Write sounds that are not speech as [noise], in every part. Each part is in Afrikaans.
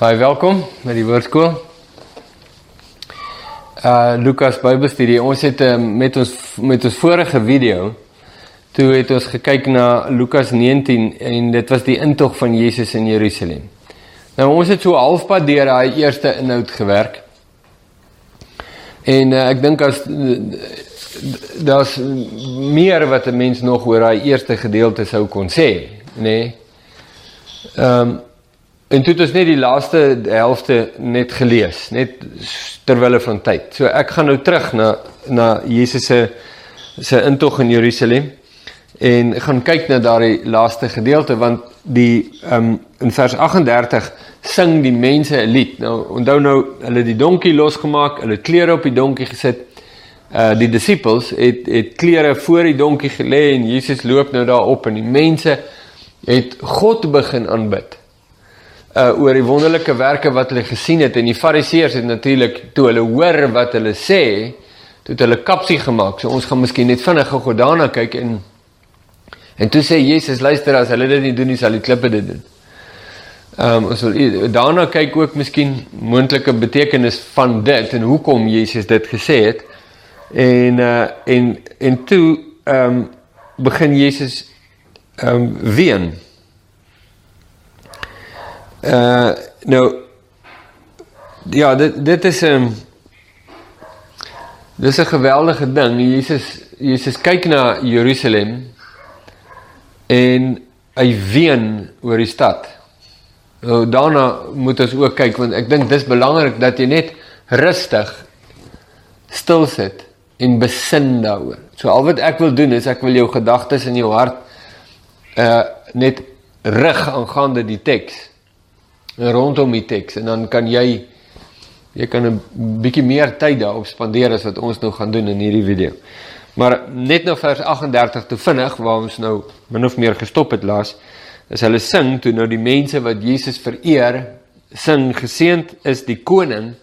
Baie welkom by die woordskool. Uh Lukas Bybelstudie. Ons het uh, met ons met ons vorige video toe het ons gekyk na Lukas 19 en dit was die intog van Jesus in Jerusalem. Nou ons het so halfpad deur daai eerste inhoud gewerk. En uh, ek dink as daar's meer wat 'n mens nog oor daai eerste gedeelte sou kon sê, nê? Nee? Ehm um, En toe het ons net die laaste helfte net gelees, net terwyle van tyd. So ek gaan nou terug na na Jesus se se intog in Jerusalem en gaan kyk na daardie laaste gedeelte want die ehm um, in vers 38 sing die mense 'n lied. Nou onthou nou hulle die donkie losgemaak, hulle klere op die donkie gesit. Uh die disippels het het klere voor die donkie gelê en Jesus loop nou daar op en die mense het God begin aanbid uh oor die wonderlike werke wat hulle gesien het en die fariseërs het natuurlik toe hulle hoor wat hulle sê, toe het hulle kapsie gemaak. So ons gaan miskien net vinnig gou daarna kyk en en toe sê Jesus, luister as hulle dit nie doen nie, sal die klippe dit doen. Ehm um, ons wil daarna kyk ook miskien moontlike betekenis van dit en hoekom Jesus dit gesê het. En uh en en toe ehm um, begin Jesus ehm um, ween. Uh nou ja, dit dit is 'n um, dis 'n geweldige ding. Jesus Jesus kyk na Jerusalem en hy ween oor die stad. Nou daarna moet ons ook kyk want ek dink dis belangrik dat jy net rustig stil sit en besin daaroor. So al wat ek wil doen is ek wil jou gedagtes in jou hart uh net rig aangaande die teks rondom die teks en dan kan jy jy kan 'n bietjie meer tyd daarop spandeer as wat ons nou gaan doen in hierdie video. Maar net nou vers 38 toe vinnig waar ons nou min of meer gestop het laas is hulle sing toe nou die mense wat Jesus vereer sing geseend is die koning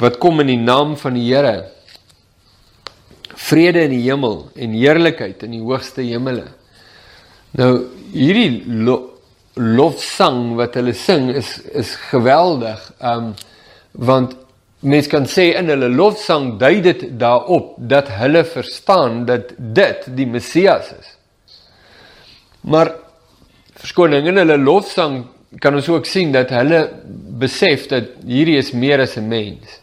wat kom in die naam van die Here. Vrede in die hemel en heerlikheid in die hoogste hemele. Nou hierdie lofsang wat hulle sing is is geweldig. Um want mens kan sê in hulle lofsang dui dit daarop dat hulle verstaan dat dit die Messias is. Maar verskoning in hulle lofsang kan ons ook sien dat hulle besef dat hierdie is meer as 'n mens.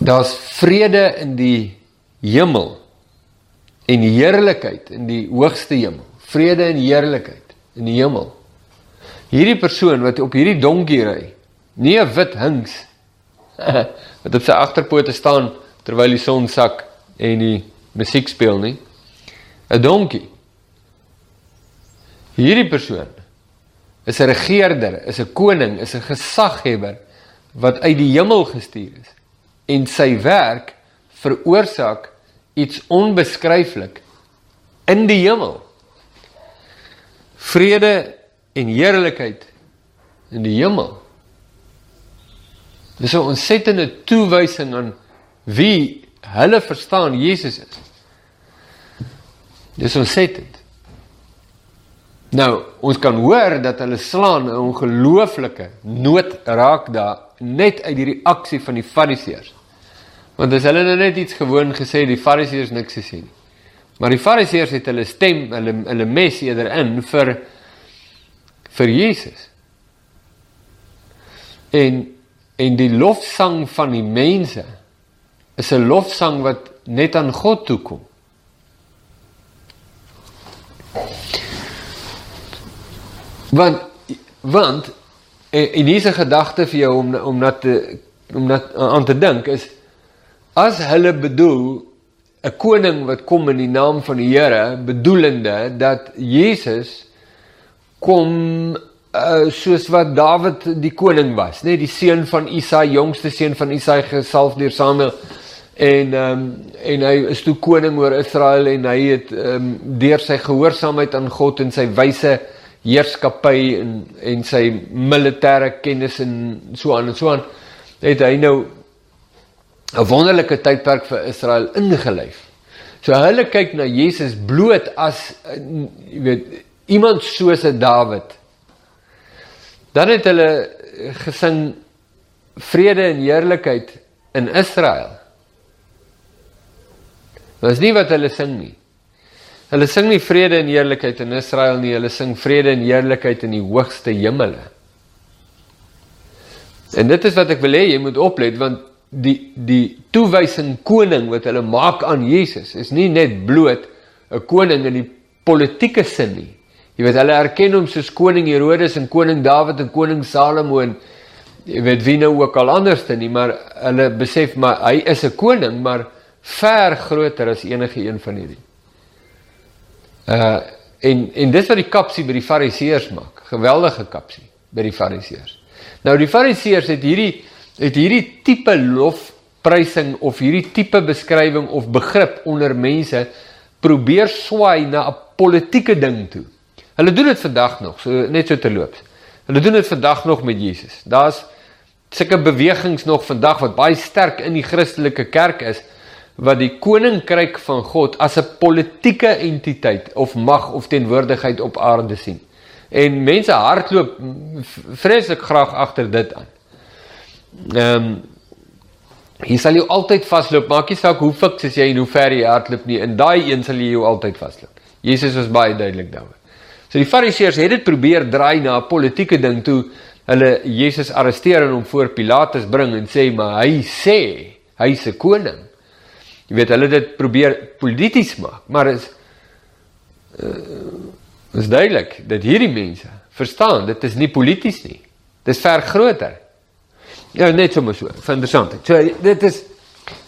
Daar's vrede in die hemel en heerlikheid in die hoogste hemel vrede en heerlikheid in die hemel. Hierdie persoon wat op hierdie donkie ry, nie 'n wit hings [laughs] wat op sy agterpote staan terwyl die son sak en die musiek speel nie. 'n Donkie. Hierdie persoon is 'n regerder, is 'n koning, is 'n gesaghebber wat uit die hemel gestuur is en sy werk veroorsaak iets onbeskryflik in die hemel vrede en heerlikheid in die hemel. Dis 'n ontsettende toewysing aan wie hulle verstaan Jesus is. Dis ontsettend. Nou, ons kan hoor dat hulle slaan 'n ongelooflike nood raak daar net uit hierdie aksie van die Fariseërs. Want as hulle nou net iets gewoon gesê die Fariseërs niks gesê nie. Maar die Fariseërs het hulle stem, hulle hulle mes eerder in vir vir Jesus. En en die lofsang van die mense is 'n lofsang wat net aan God toe kom. Want want en hierdie gedagte vir jou om om dat om dat aan te dink is as hulle bedoel 'n koning wat kom in die naam van die Here bedoelende dat Jesus kom uh, soos wat Dawid die koning was, nê, die seun van Isaai, jongste seun van Isaai gesalf deur Samuel. En ehm um, en hy is toe koning oor Israel en hy het ehm um, deur sy gehoorsaamheid aan God en sy wyse heerskappy en en sy militêre kennis en so aan en so aan het hy nou 'n wonderlike tydperk vir Israel ingelyf. So hulle kyk na Jesus bloot as jy weet iemand soos 'n Dawid Dan het hulle gesing vrede en heerlikheid in Israel. Dit is nie wat hulle sing nie. Hulle sing nie vrede en heerlikheid in Israel nie, hulle sing vrede en heerlikheid in die hoogste hemele. En dit is wat ek wil hê jy moet oplet want die die toewysing koning wat hulle maak aan Jesus is nie net bloot 'n koning in die politieke sin nie. Jy weet hulle erken hom soos koning Herodes en koning Dawid en koning Salomo en jy weet wie nou ook al anderste nie, maar hulle besef maar hy is 'n koning, maar ver groter as enige een van hierdie. Uh en en dis wat die kapsie by die fariseërs maak. Geweldige kapsie by die fariseërs. Nou die fariseërs het hierdie het hierdie tipe lofprysing of hierdie tipe beskrywing of begrip onder mense probeer swaai na 'n politieke ding toe. Hulle doen dit vandag nog, so net so terloops. Hulle doen dit vandag nog met Jesus. Daar's sulke bewegings nog vandag wat baie sterk in die Christelike kerk is wat die koninkryk van God as 'n politieke entiteit of mag of teenwoordigheid op aarde sien. En mense hardloop vreeslik graag agter dit aan. Ehm um, jy sal jou altyd vasloop, maak nie saak hoe fiks as jy en hoe ver jy hardloop nie, in daai een sal jy jou altyd vasloop. Jesus was baie duidelik daaroor. So die Fariseërs het dit probeer draai na 'n politieke ding toe hulle Jesus arresteer en hom voor Pilatus bring en sê maar hy sê hy's 'n koning. Jy weet hulle dit probeer polities maak, maar is uh, is duidelik dat hierdie mense verstaan dit is nie polities nie. Dis ver groter. Ja, net sommer so. Interessant. So dit is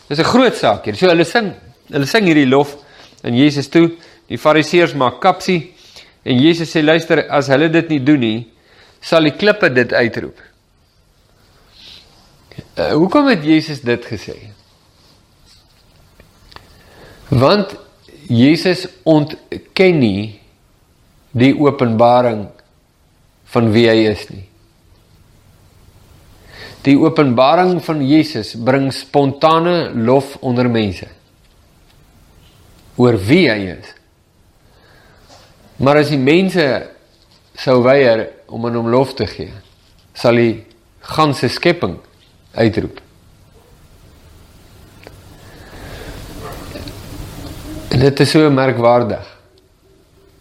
dis 'n groot saak hier. So hulle sing hulle sing hierdie lof aan Jesus toe. Die Fariseërs maak kapsie en Jesus sê luister, as hulle dit nie doen nie, sal die klippe dit uitroep. Uh, hoekom het Jesus dit gesê? Want Jesus ontken nie die openbaring van wie hy is nie. Die openbaring van Jesus bring spontane lof onder mense oor wie hy is. Maar as die mense sou weier om aan hom lof te gee, sal die ganse skepping uitroep. En dit is so merkwaardig.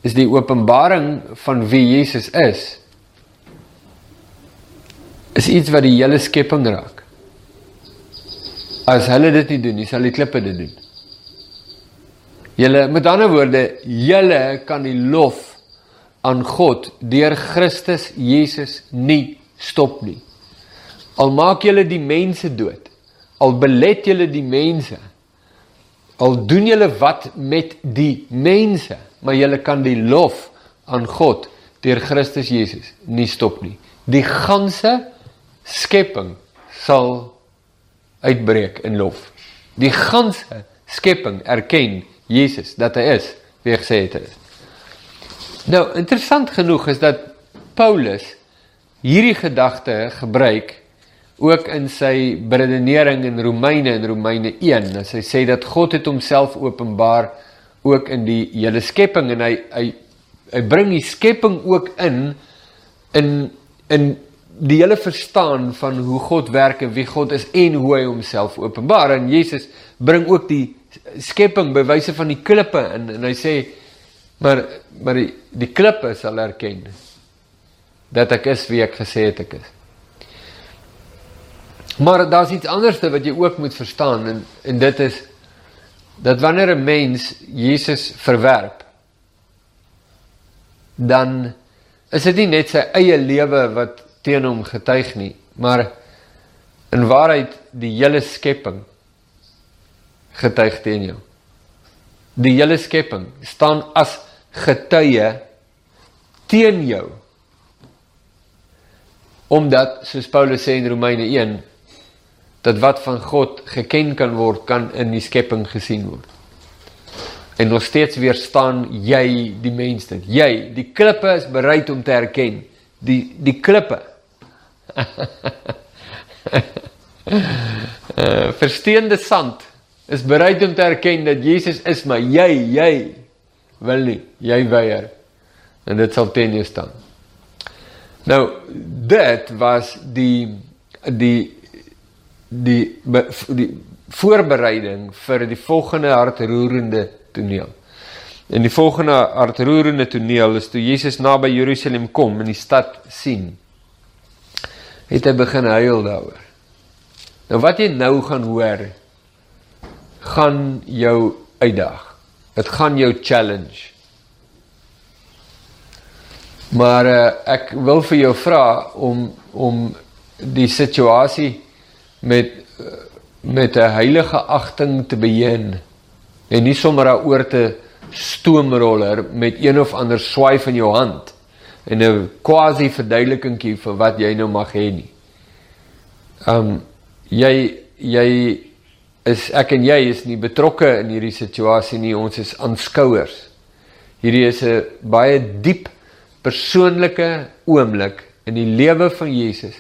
Is die openbaring van wie Jesus is is iets wat die hele skepping raak. As hulle dit nie doen nie, sal die klippe dit doen. Julle met ander woorde, julle kan die lof aan God deur Christus Jesus nie stop nie. Al maak julle die mense dood, al belet julle die mense, al doen julle wat met die mense, maar julle kan die lof aan God deur Christus Jesus nie stop nie. Die ganse skepping sal uitbreek in lof. Die ganse skepping erken Jesus dat hy is wie hy gesê het hy is. Nou, interessant genoeg is dat Paulus hierdie gedagte gebruik ook in sy redenering in Romeine in Romeine 1. As hy sê dat God het homself openbaar ook in die hele skepping en hy hy hy bring die skepping ook in in in die hele verstaan van hoe God werk en wie God is en hoe hy homself openbaar en Jesus bring ook die skepping by wyse van die klippe in en hy sê maar maar die, die klippe sal erken dat ek is wie ek gesê het ek is. Maar daar's iets anderste wat jy ook moet verstaan en en dit is dat wanneer 'n mens Jesus verwerp dan is dit nie net sy eie lewe wat teen hom getuig nie, maar in waarheid die hele skepping getuig teen jou. Die hele skepping staan as getuie teen jou. Omdat soos Paulus sê in Romeine 1 dat wat van God geken kan word kan in die skepping gesien word. En nog steeds weer staan jy die mensdom. Jy, die klippe is bereid om te erken. Die die klippe uh, versteende sand is bereid om te erken dat Jesus is, maar jy, jy wil nie, jy weier. En dit sal teen jou staan. Nou dit was die die die die, voorbereiding vir die volgende hartroerende toneel. En die volgende hartroerende toneel is toe Jesus naby Jerusalem kom en die stad sien. Het hy begin huil daaroor. Nou wat jy nou gaan hoor gaan jou uitdag. Dit gaan jou challenge. Maar uh, ek wil vir jou vra om om die situasie met met 'n heilige agting te beheer en nie sommer daaroor te stoomroller met een of ander swaai van jou hand en 'n quasi verduidelikingkie vir wat jy nou mag hê nie. Um jy jy is ek en jy is nie betrokke in hierdie situasie nie, ons is aanskouers. Hierdie is 'n baie diep persoonlike oomblik in die lewe van Jesus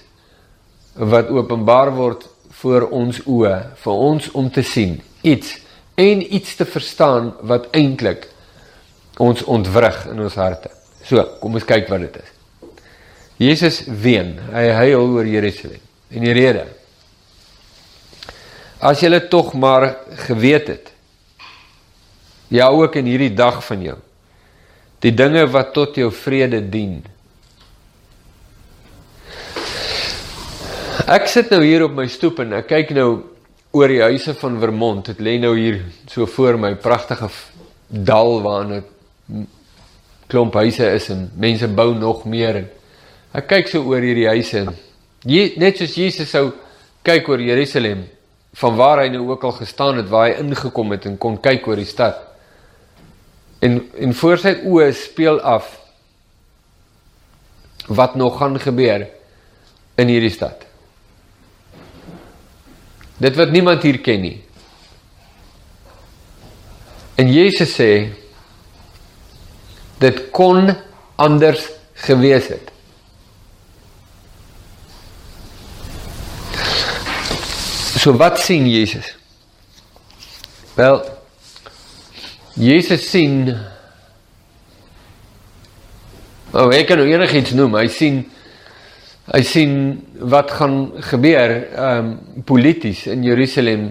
wat openbaar word voor ons oë, vir ons om te sien iets en iets te verstaan wat eintlik ons ontwrig in ons harte. So, kom ons kyk wat dit is. Jesus ween, hy huil oor Jerusalem. En die rede As jy dit tog maar geweet het. Ja ook in hierdie dag van jou. Die dinge wat tot jou vrede dien. Ek sit nou hier op my stoep en ek kyk nou oor die huise van Vermont. Dit lê nou hier so voor my pragtige dal waarin 'n klomp huise is en mense bou nog meer. En ek kyk so oor hierdie huise en jy, net soos Jesus sou kyk oor Jerusalem van waar hy nou ook al gestaan het, waar hy ingekom het en kon kyk oor die stad. En en voor sy oë speel af wat nog gaan gebeur in hierdie stad. Dit wat niemand hier ken nie. En Jesus sê dit kon anders gewees het. So wat sien Jesus? Wel Jesus sien Oh, ek kan nou enigiets noem. Hy sien hy sien wat gaan gebeur ehm um, polities in Jerusalem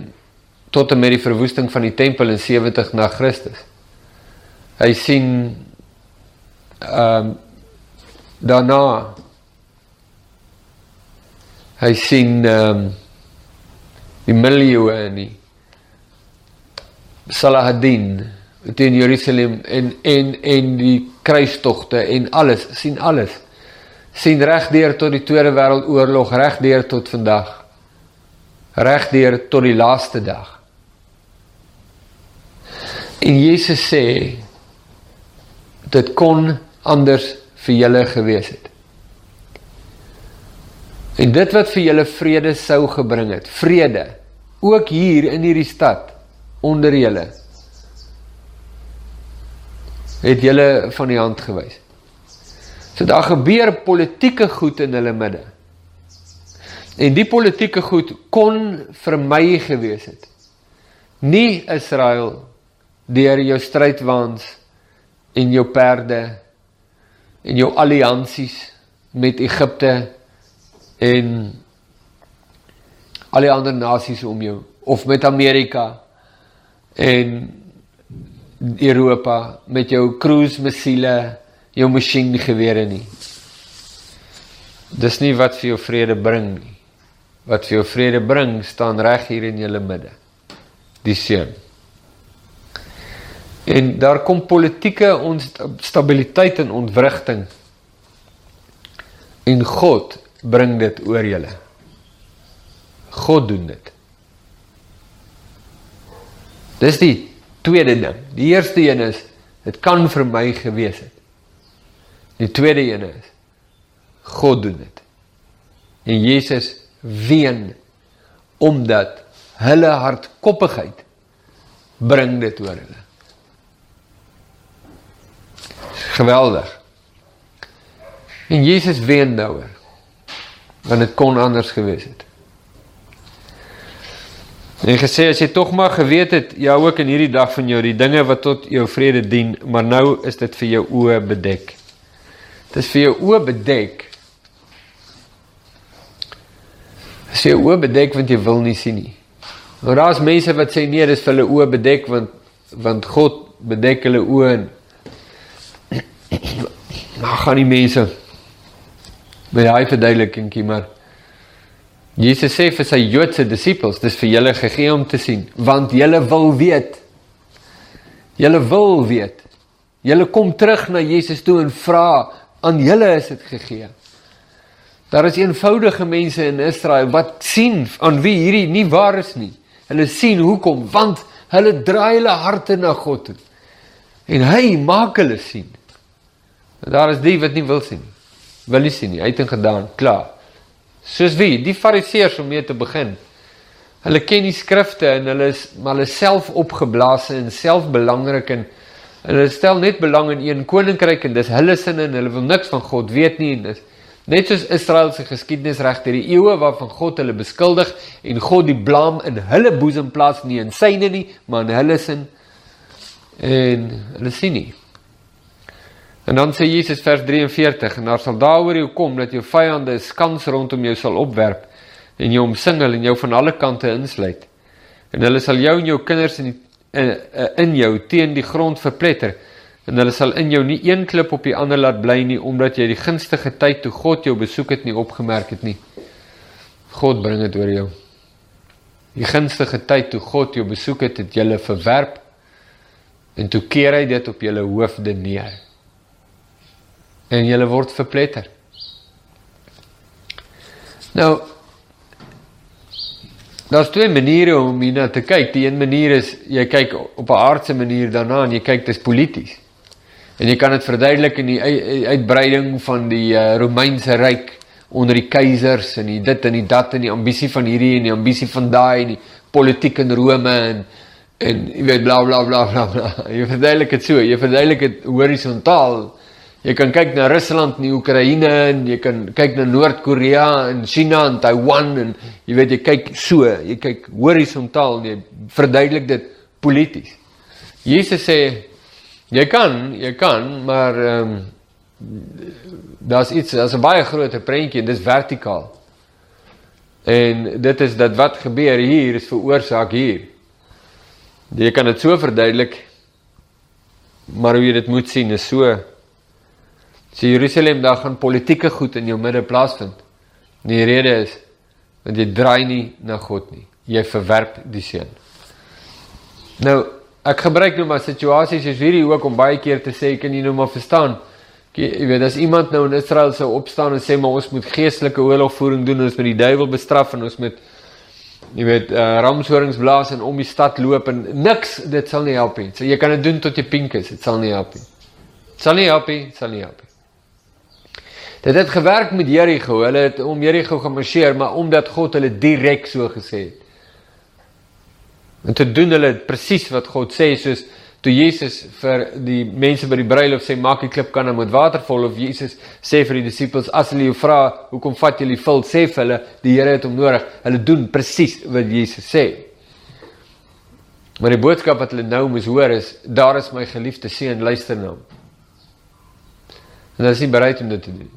tot en met die verwoesting van die tempel in 70 na Christus. Hy sien ehm um, daarna hy sien ehm um, die middeleeue en die Salahadin teen Jerusalem en en en die kruistogte en alles sien alles. Sien regdeur tot die Tweede Wêreldoorlog regdeur tot vandag regdeur tot die laaste dag. En Jesus sê dit kon anders vir julle gewees het En dit wat vir julle vrede sou gebring het, vrede ook hier in hierdie stad onder julle het julle van die hand gewys. So daar gebeur politieke goed in hulle midde. En die politieke goed kon vermy gewees het. Nie Israel deur jou strydwaans en jou perde en jou alliansies met Egipte en al die ander nasies om jou of met Amerika en Europa met jou cruise missiele, jou masjiengewere nie. Dis nie wat vir jou vrede bring nie. Wat vir jou vrede bring, staan reg hier in julle midde. Die seun. En daar kom politieke onstabiliteit en ontwrigting. En God bring dit oor julle. God doen dit. Dis die tweede ding. Die eerste een is dit kan vir my gewees het. Die tweede een is God doen dit. En Jesus ween omdat hulle hardkoppigheid bring dit oor hulle. Geweldig. En Jesus ween daaroor. Want dit kon anders gewees het. En gesê as jy tog maar geweet het, ja ook in hierdie dag van jou die dinge wat tot jou vrede dien, maar nou is dit vir jou oë bedek. Dit is vir jou oë bedek. As jy oë bedek want jy wil nie sien nie. Maar daar's mense wat sê nee, dis vir hulle oë bedek want want God bedek hulle oë en maar gaan die mense by daai verduidelikingkie maar Jesus sê vir sy Joodse disippels, dis vir julle gegee om te sien, want julle wil weet. Julle wil weet. Julle kom terug na Jesus toe en vra, aan julle is dit gegee. Daar is eenvoudige mense in Israel wat sien aan wie hierdie nie waar is nie. Hulle sien hoekom? Want hulle draai hulle harte na God toe. En hy maak hulle sien. Daar is die wat nie wil sien nie. Wil nie sien nie. Hy het ingedaan, klaar. Soos wie? Die Fariseërs om mee te begin. Hulle ken die skrifte en hulle is maar hulle self opgeblaas en selfbelangrik en hulle stel net belang in een koninkryk en dis hulle sin en hulle wil niks van God weet nie en dis Net soos Israel se geskiedenis reg deur die eeue waarvan God hulle beskuldig en God die blame in hulle boesem plaas nie in syne nie, maar in hulle sin en hulle sien nie. En dan sê Jesus vers 43 en daar sal daaroor jou kom dat jou vyande 'n skans rondom jou sal opwerp en jou omsingel en jou van alle kante insluit. En hulle sal jou en jou kinders in in, in jou teen die grond verpletter en hulle sal in jou nie een klip op die ander laat bly nie omdat jy die gunstige tyd toe God jou besoek het nie opgemerk het nie. God bring dit oor jou. Die gunstige tyd toe God jou besoek het, het jy verwerp en toe keer hy dit op julle hoofde neer. En jy word verpletter. Nou Daar's twee maniere om hierna te kyk. Die een manier is jy kyk op 'n aardse manier daarna en jy kyk dis polities. En jy kan dit verduidelik in die uitbreiding van die uh, Romeinse ryk onder die keisers en die dit en die dat en die ambisie van hierdie en die ambisie van daai en die politiek in Rome en en jy weet bla bla bla bla. bla. [laughs] Jy verduidelik dit so, jy verduidelik dit horisontaal. Jy kan kyk na Rusland en die Oekraïne en jy kan kyk na Noord-Korea en China en Taiwan en jy weet jy kyk so, jy kyk horisontaal en jy verduidelik dit polities. Jesus sê Jy kan, jy kan, maar ehm um, daar's iets, daar's 'n baie groter prentjie en dis vertikaal. En dit is dat wat gebeur hier is veroorsaak hier. Jy kan dit so verduidelik, maar hoe jy dit moet sien is so Sy Jerusalem daar gaan politieke goed in jou midde plaasvind. Die rede is want jy draai nie na God nie. Jy verwerp die seun. Nou Ek gebruik nou maar situasies soos hierdie ook om baie keer te sê kan jy nou maar verstaan. Jy weet as iemand nou in Israel sou opstaan en sê maar ons moet geestelike oorlogvoering doen en ons moet die duiwel bestraf en ons moet jy weet uh, ramshorings blaas en om die stad loop en niks dit sal nie help nie. So jy kan dit doen tot jy pink is, dit sal nie help nie. Sal nie help nie, sal nie help nie. Dit het gewerk met Jericho. Hulle het om Jericho gemarseer, maar omdat God hulle direk so gesê het. En te doen hulle presies wat God sê soos toe Jesus vir die mense by die bruilof sê maak die klipkanne met water vol of Jesus sê vir die disippels as hulle jou vra hoekom vat julle vul sê vir hulle die Here het hom nodig. Hulle doen presies wat Jesus sê. Maar die boodskap wat hulle nou moes hoor is daar is my geliefde seun luister na hom. En hulle is nie bereid om dit te doen.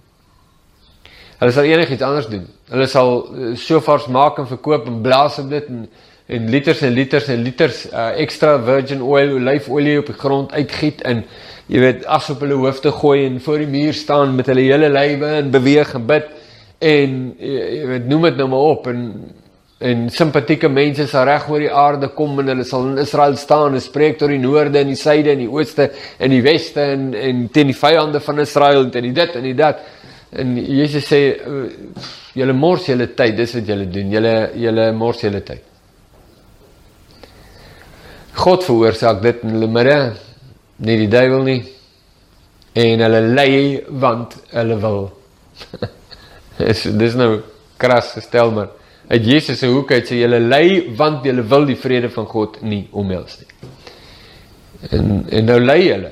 Hulle sal enigiets anders doen. Hulle sal eh, sofars maak en verkoop en blaas op dit en en liters en liters en liters uh, extra virgin oil, olyfolie op die grond uitgiet en jy weet as op hulle hoofde gooi en voor die muur staan met hulle hele lywe en beweeg en bid en jy, jy weet noem dit nou maar op en en simpatieke mense sal reg oor die aarde kom en hulle sal in Israel staan en spreek tot die noorde en die suide en die ooste en die weste en en teen die vyande van Israel en teen die dit en die dat en Jesus sê julle mors julle tyd dis wat julle doen julle julle mors julle tyd God veroorsaak dit in hulle midde, nie die duiwel nie. En hulle lei want hulle wil. [laughs] dis dis nou kras gestel maar. Uit Jesus se hoek uit sê julle lei want julle wil die vrede van God nie omhels nie. En en nou lei hulle.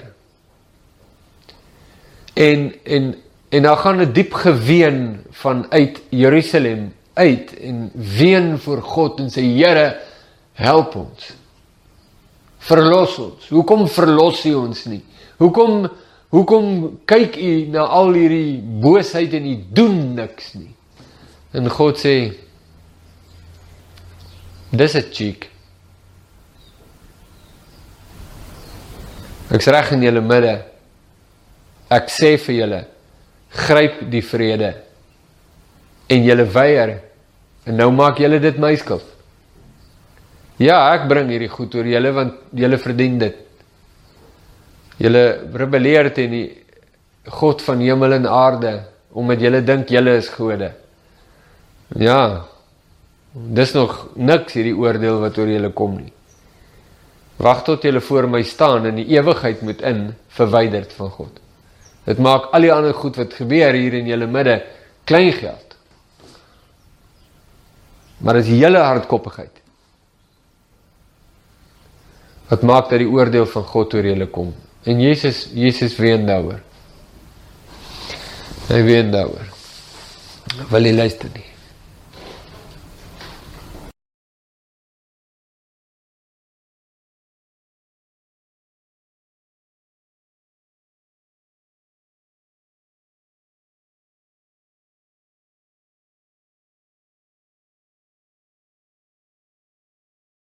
En en en dan gaan 'n diep geween van uit Jerusalem uit en ween voor God en sê Here help ons. Verlos ons. Hoekom verlos U ons nie? Hoekom hoekom kyk U na al hierdie boosheid en U doen niks nie? En God sê Dis 'n cheek. Ek's reg in julle midde. Ek sê vir julle, gryp die vrede. En julle weier en nou maak julle dit my skuld. Ja, ek bring hierdie goed oor julle want julle verdien dit. Julle rebelleer teen die God van hemel en aarde omdat julle dink julle is gode. Ja. Dis nog niks hierdie oordeel wat oor julle kom nie. Wag tot julle voor my staan en die ewigheid moet in verwyderd van God. Dit maak al die ander goed wat gebeur hier in julle midde klein geld. Maar dis julle hardkoppigheid. Wat maak dat die oordeel van God oor julle kom? En Jesus Jesus ween daaroor. Hy ween daaroor. Wil jy luister nie?